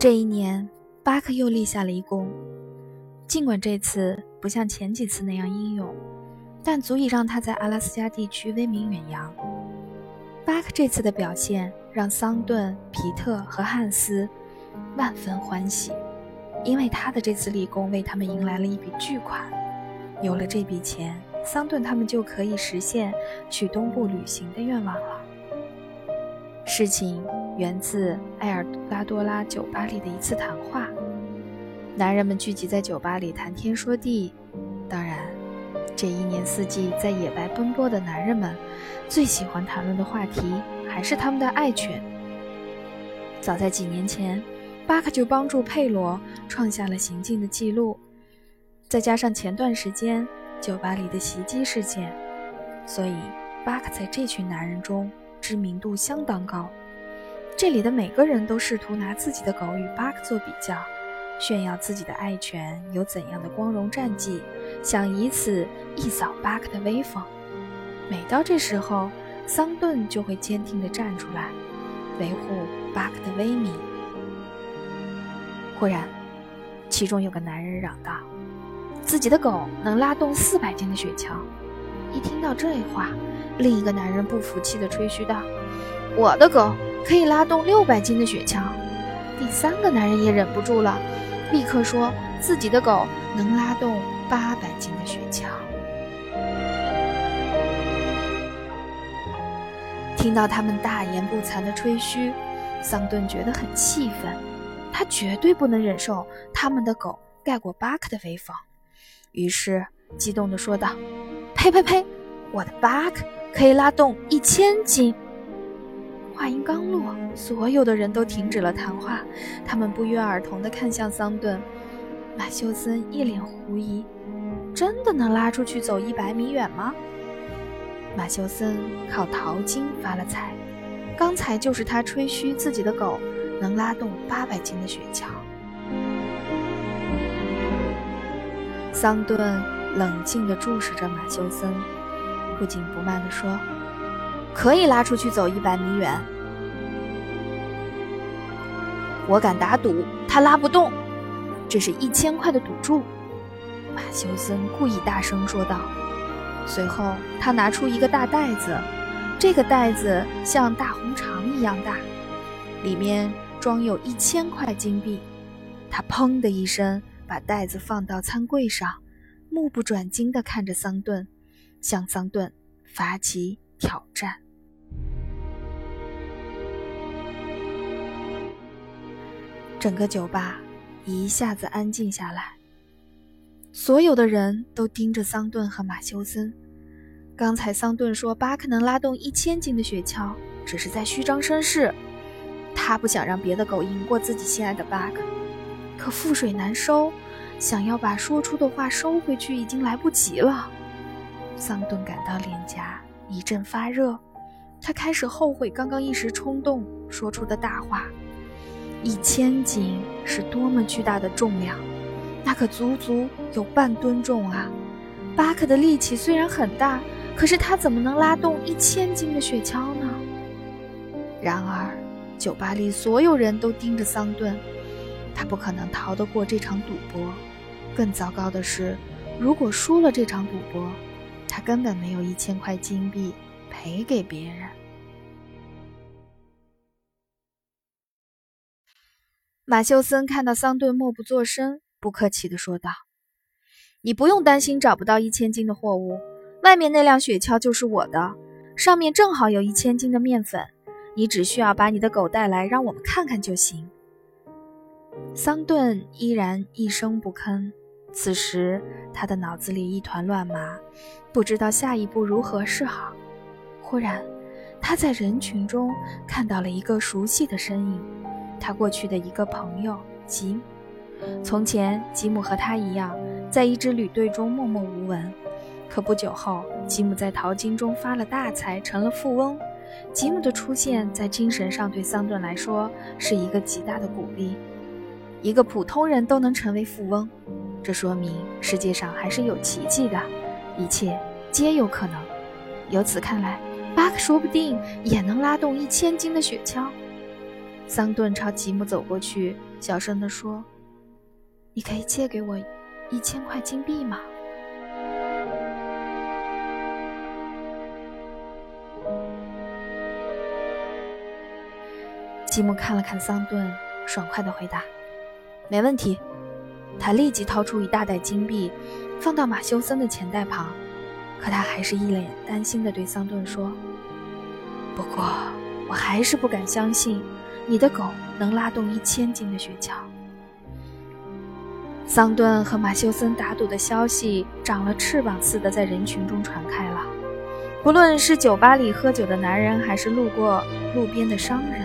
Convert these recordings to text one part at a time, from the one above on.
这一年，巴克又立下了一功。尽管这次不像前几次那样英勇，但足以让他在阿拉斯加地区威名远扬。巴克这次的表现让桑顿、皮特和汉斯万分欢喜，因为他的这次立功为他们迎来了一笔巨款。有了这笔钱，桑顿他们就可以实现去东部旅行的愿望了。事情源自埃尔拉多拉酒吧里的一次谈话。男人们聚集在酒吧里谈天说地，当然，这一年四季在野外奔波的男人们最喜欢谈论的话题还是他们的爱犬。早在几年前，巴克就帮助佩罗创下了行进的记录，再加上前段时间酒吧里的袭击事件，所以巴克在这群男人中知名度相当高。这里的每个人都试图拿自己的狗与巴克做比较。炫耀自己的爱犬有怎样的光荣战绩，想以此一扫巴克的威风。每到这时候，桑顿就会坚定地站出来，维护巴克的威名。忽然，其中有个男人嚷道：“自己的狗能拉动四百斤的雪橇。”一听到这话，另一个男人不服气地吹嘘道：“我的狗可以拉动六百斤的雪橇。”第三个男人也忍不住了。立刻说自己的狗能拉动八百斤的雪橇。听到他们大言不惭的吹嘘，桑顿觉得很气愤。他绝对不能忍受他们的狗盖过巴克的威风，于是激动地说道：“呸呸呸！我的巴克可以拉动一千斤。”话音刚落，所有的人都停止了谈话，他们不约而同地看向桑顿。马修森一脸狐疑：“真的能拉出去走一百米远吗？”马修森靠淘金发了财，刚才就是他吹嘘自己的狗能拉动八百斤的雪橇。桑顿冷静地注视着马修森，不紧不慢地说。可以拉出去走一百米远，我敢打赌他拉不动，这是一千块的赌注。马修森故意大声说道。随后，他拿出一个大袋子，这个袋子像大红肠一样大，里面装有一千块金币。他砰的一声把袋子放到餐柜上，目不转睛地看着桑顿，向桑顿发起挑战。整个酒吧一下子安静下来，所有的人都盯着桑顿和马修森。刚才桑顿说巴克能拉动一千斤的雪橇，只是在虚张声势。他不想让别的狗赢过自己心爱的巴克，可覆水难收，想要把说出的话收回去已经来不及了。桑顿感到脸颊一阵发热，他开始后悔刚刚一时冲动说出的大话。一千斤是多么巨大的重量，那可足足有半吨重啊！巴克的力气虽然很大，可是他怎么能拉动一千斤的雪橇呢？然而，酒吧里所有人都盯着桑顿，他不可能逃得过这场赌博。更糟糕的是，如果输了这场赌博，他根本没有一千块金币赔给别人。马修森看到桑顿默不作声，不客气地说道：“你不用担心找不到一千斤的货物，外面那辆雪橇就是我的，上面正好有一千斤的面粉，你只需要把你的狗带来，让我们看看就行。”桑顿依然一声不吭，此时他的脑子里一团乱麻，不知道下一步如何是好。忽然，他在人群中看到了一个熟悉的身影。他过去的一个朋友吉姆，从前吉姆和他一样，在一支旅队中默默无闻。可不久后，吉姆在淘金中发了大财，成了富翁。吉姆的出现在精神上对桑顿来说是一个极大的鼓励。一个普通人都能成为富翁，这说明世界上还是有奇迹的，一切皆有可能。由此看来，巴克说不定也能拉动一千斤的雪橇。桑顿朝吉姆走过去，小声地说：“你可以借给我一千块金币吗？”吉姆看了看桑顿，爽快地回答：“没问题。”他立即掏出一大袋金币，放到马修森的钱袋旁。可他还是一脸担心地对桑顿说：“不过，我还是不敢相信，你的狗能拉动一千斤的雪橇。”桑顿和马修森打赌的消息长了翅膀似的在人群中传开了。不论是酒吧里喝酒的男人，还是路过路边的商人，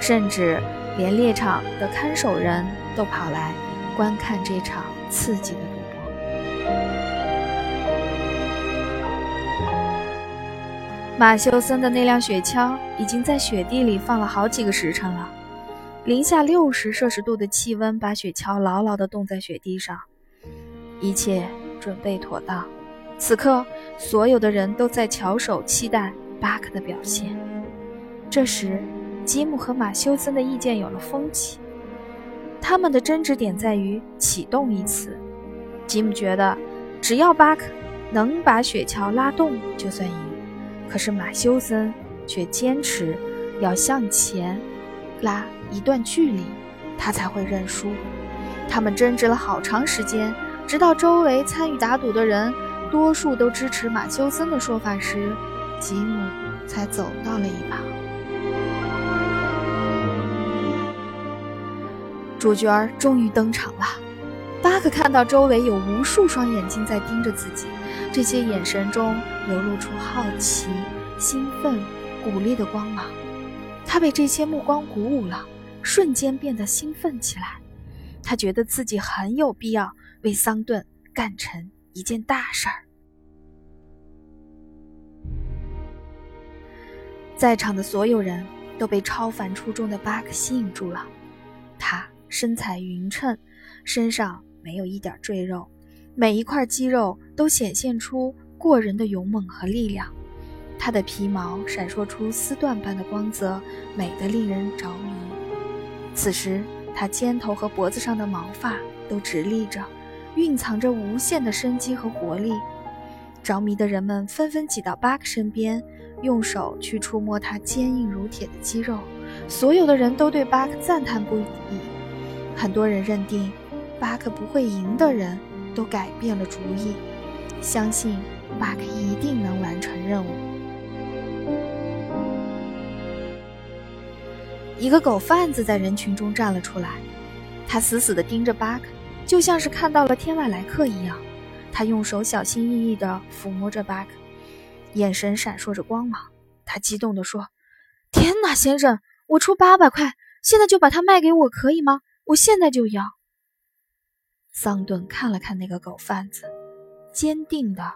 甚至连猎场的看守人都跑来观看这场刺激的。马修森的那辆雪橇已经在雪地里放了好几个时辰了，零下六十摄氏度的气温把雪橇牢牢地冻在雪地上。一切准备妥当，此刻所有的人都在翘首期待巴克的表现。这时，吉姆和马修森的意见有了分歧，他们的争执点在于“启动”一词。吉姆觉得，只要巴克能把雪橇拉动，就算赢。可是马修森却坚持要向前拉一段距离，他才会认输。他们争执了好长时间，直到周围参与打赌的人多数都支持马修森的说法时，吉姆才走到了一旁。主角终于登场了。巴克看到周围有无数双眼睛在盯着自己。这些眼神中流露出好奇、兴奋、鼓励的光芒，他被这些目光鼓舞了，瞬间变得兴奋起来。他觉得自己很有必要为桑顿干成一件大事儿。在场的所有人都被超凡出众的巴克吸引住了。他身材匀称，身上没有一点赘肉。每一块肌肉都显现出过人的勇猛和力量，它的皮毛闪烁出丝缎般的光泽，美得令人着迷。此时，它肩头和脖子上的毛发都直立着，蕴藏着无限的生机和活力。着迷的人们纷纷挤到巴克身边，用手去触摸他坚硬如铁的肌肉。所有的人都对巴克赞叹不已。很多人认定，巴克不会赢的人。都改变了主意，相信巴克一定能完成任务。一个狗贩子在人群中站了出来，他死死地盯着巴克，就像是看到了天外来客一样。他用手小心翼翼地抚摸着巴克，眼神闪烁着光芒。他激动地说：“天哪，先生，我出八百块，现在就把它卖给我，可以吗？我现在就要。”桑顿看了看那个狗贩子，坚定地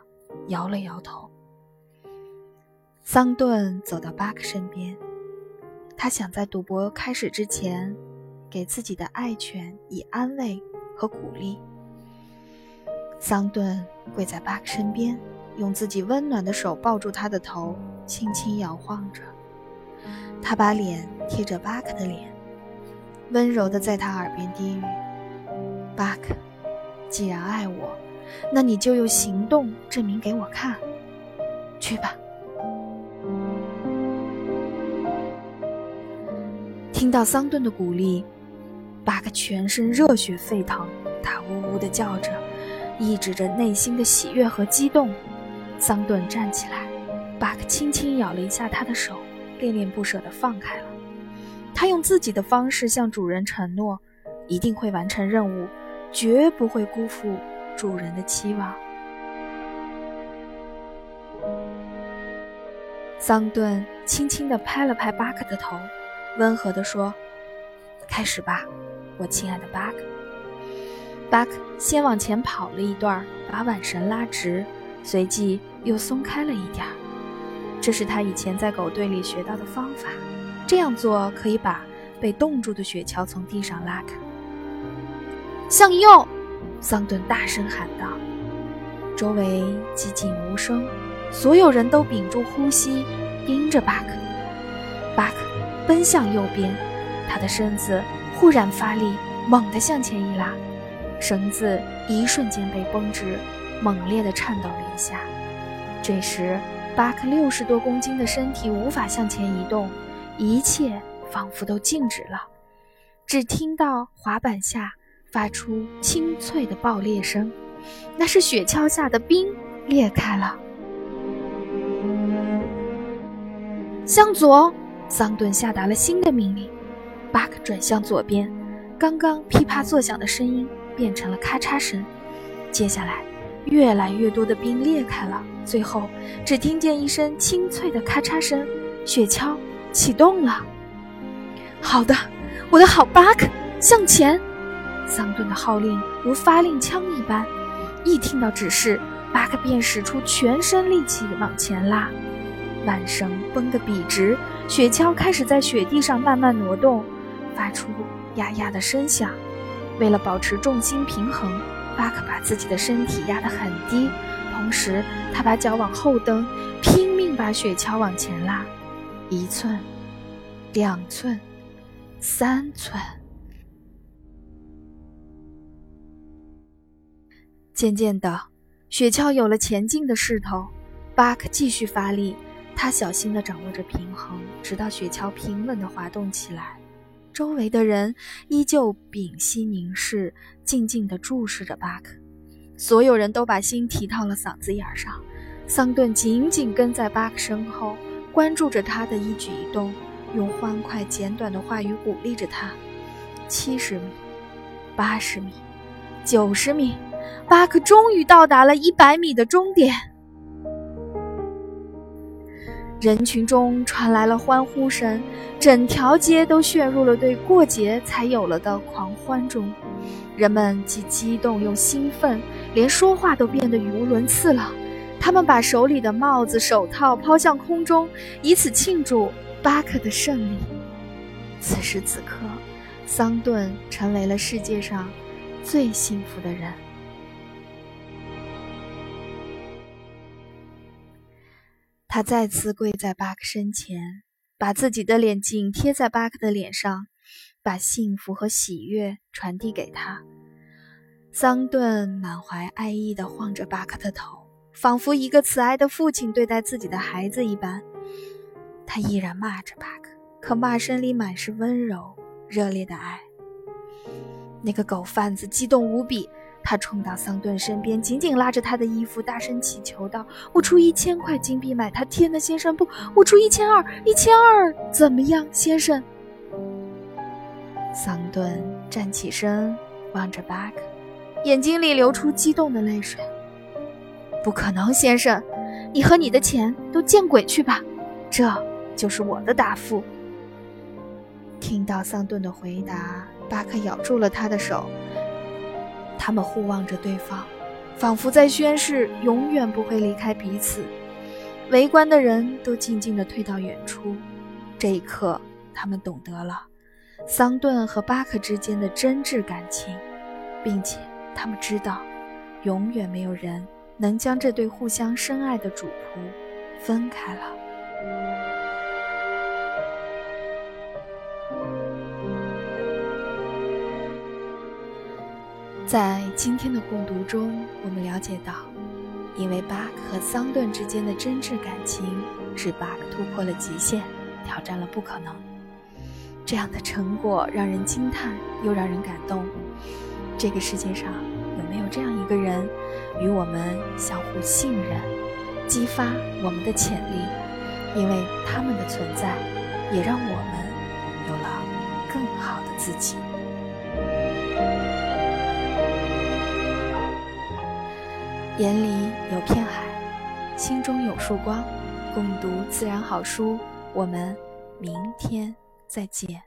摇了摇头。桑顿走到巴克身边，他想在赌博开始之前，给自己的爱犬以安慰和鼓励。桑顿跪在巴克身边，用自己温暖的手抱住他的头，轻轻摇晃着。他把脸贴着巴克的脸，温柔地在他耳边低语：“巴克。”既然爱我，那你就用行动证明给我看。去吧。听到桑顿的鼓励，巴克全身热血沸腾，他呜呜的叫着，抑制着内心的喜悦和激动。桑顿站起来，巴克轻轻咬了一下他的手，恋恋不舍的放开了。他用自己的方式向主人承诺，一定会完成任务。绝不会辜负主人的期望。桑顿轻轻地拍了拍巴克的头，温和地说：“开始吧，我亲爱的巴克。”巴克先往前跑了一段，把挽绳拉直，随即又松开了一点儿。这是他以前在狗队里学到的方法，这样做可以把被冻住的雪橇从地上拉开。向右！桑顿大声喊道。周围寂静无声，所有人都屏住呼吸，盯着巴克。巴克奔向右边，他的身子忽然发力，猛地向前一拉，绳子一瞬间被绷直，猛烈地颤抖了一下。这时，巴克六十多公斤的身体无法向前移动，一切仿佛都静止了，只听到滑板下发出清脆的爆裂声，那是雪橇下的冰裂开了。向左！桑顿下达了新的命令。巴克转向左边，刚刚噼啪作响的声音变成了咔嚓声。接下来，越来越多的冰裂开了，最后只听见一声清脆的咔嚓声，雪橇启动了。好的，我的好巴克，向前！桑顿的号令如发令枪一般，一听到指示，巴克便使出全身力气往前拉。缆绳绷得笔直，雪橇开始在雪地上慢慢挪动。发出呀呀的声响。为了保持重心平衡，巴克把自己的身体压得很低，同时他把脚往后蹬，拼命把雪橇往前拉。一寸，两寸，三寸。渐渐的，雪橇有了前进的势头。巴克继续发力，他小心地掌握着平衡，直到雪橇平稳地滑动起来。周围的人依旧屏息凝视，静静地注视着巴克。所有人都把心提到了嗓子眼上。桑顿紧紧跟在巴克身后，关注着他的一举一动，用欢快简短的话语鼓励着他。七十米，八十米，九十米，巴克终于到达了一百米的终点。人群中传来了欢呼声，整条街都陷入了对过节才有了的狂欢中。人们既激动又兴奋，连说话都变得语无伦次了。他们把手里的帽子、手套抛向空中，以此庆祝巴克的胜利。此时此刻，桑顿成为了世界上最幸福的人。他再次跪在巴克身前，把自己的脸紧贴在巴克的脸上，把幸福和喜悦传递给他。桑顿满怀爱意地晃着巴克的头，仿佛一个慈爱的父亲对待自己的孩子一般。他依然骂着巴克，可骂声里满是温柔、热烈的爱。那个狗贩子激动无比。他冲到桑顿身边，紧紧拉着他的衣服，大声祈求道：“我出一千块金币买他。”天哪，先生，不，我出一千二，一千二，怎么样，先生？桑顿站起身，望着巴克，眼睛里流出激动的泪水。不可能，先生，你和你的钱都见鬼去吧！这就是我的答复。听到桑顿的回答，巴克咬住了他的手。他们互望着对方，仿佛在宣誓永远不会离开彼此。围观的人都静静地退到远处。这一刻，他们懂得了桑顿和巴克之间的真挚感情，并且他们知道，永远没有人能将这对互相深爱的主仆分开了。在今天的共读中，我们了解到，因为巴克和桑顿之间的真挚感情，使巴克突破了极限，挑战了不可能。这样的成果让人惊叹，又让人感动。这个世界上有没有这样一个人，与我们相互信任，激发我们的潜力？因为他们的存在，也让我们有了更好的自己。眼里有片海，心中有束光。共读自然好书，我们明天再见。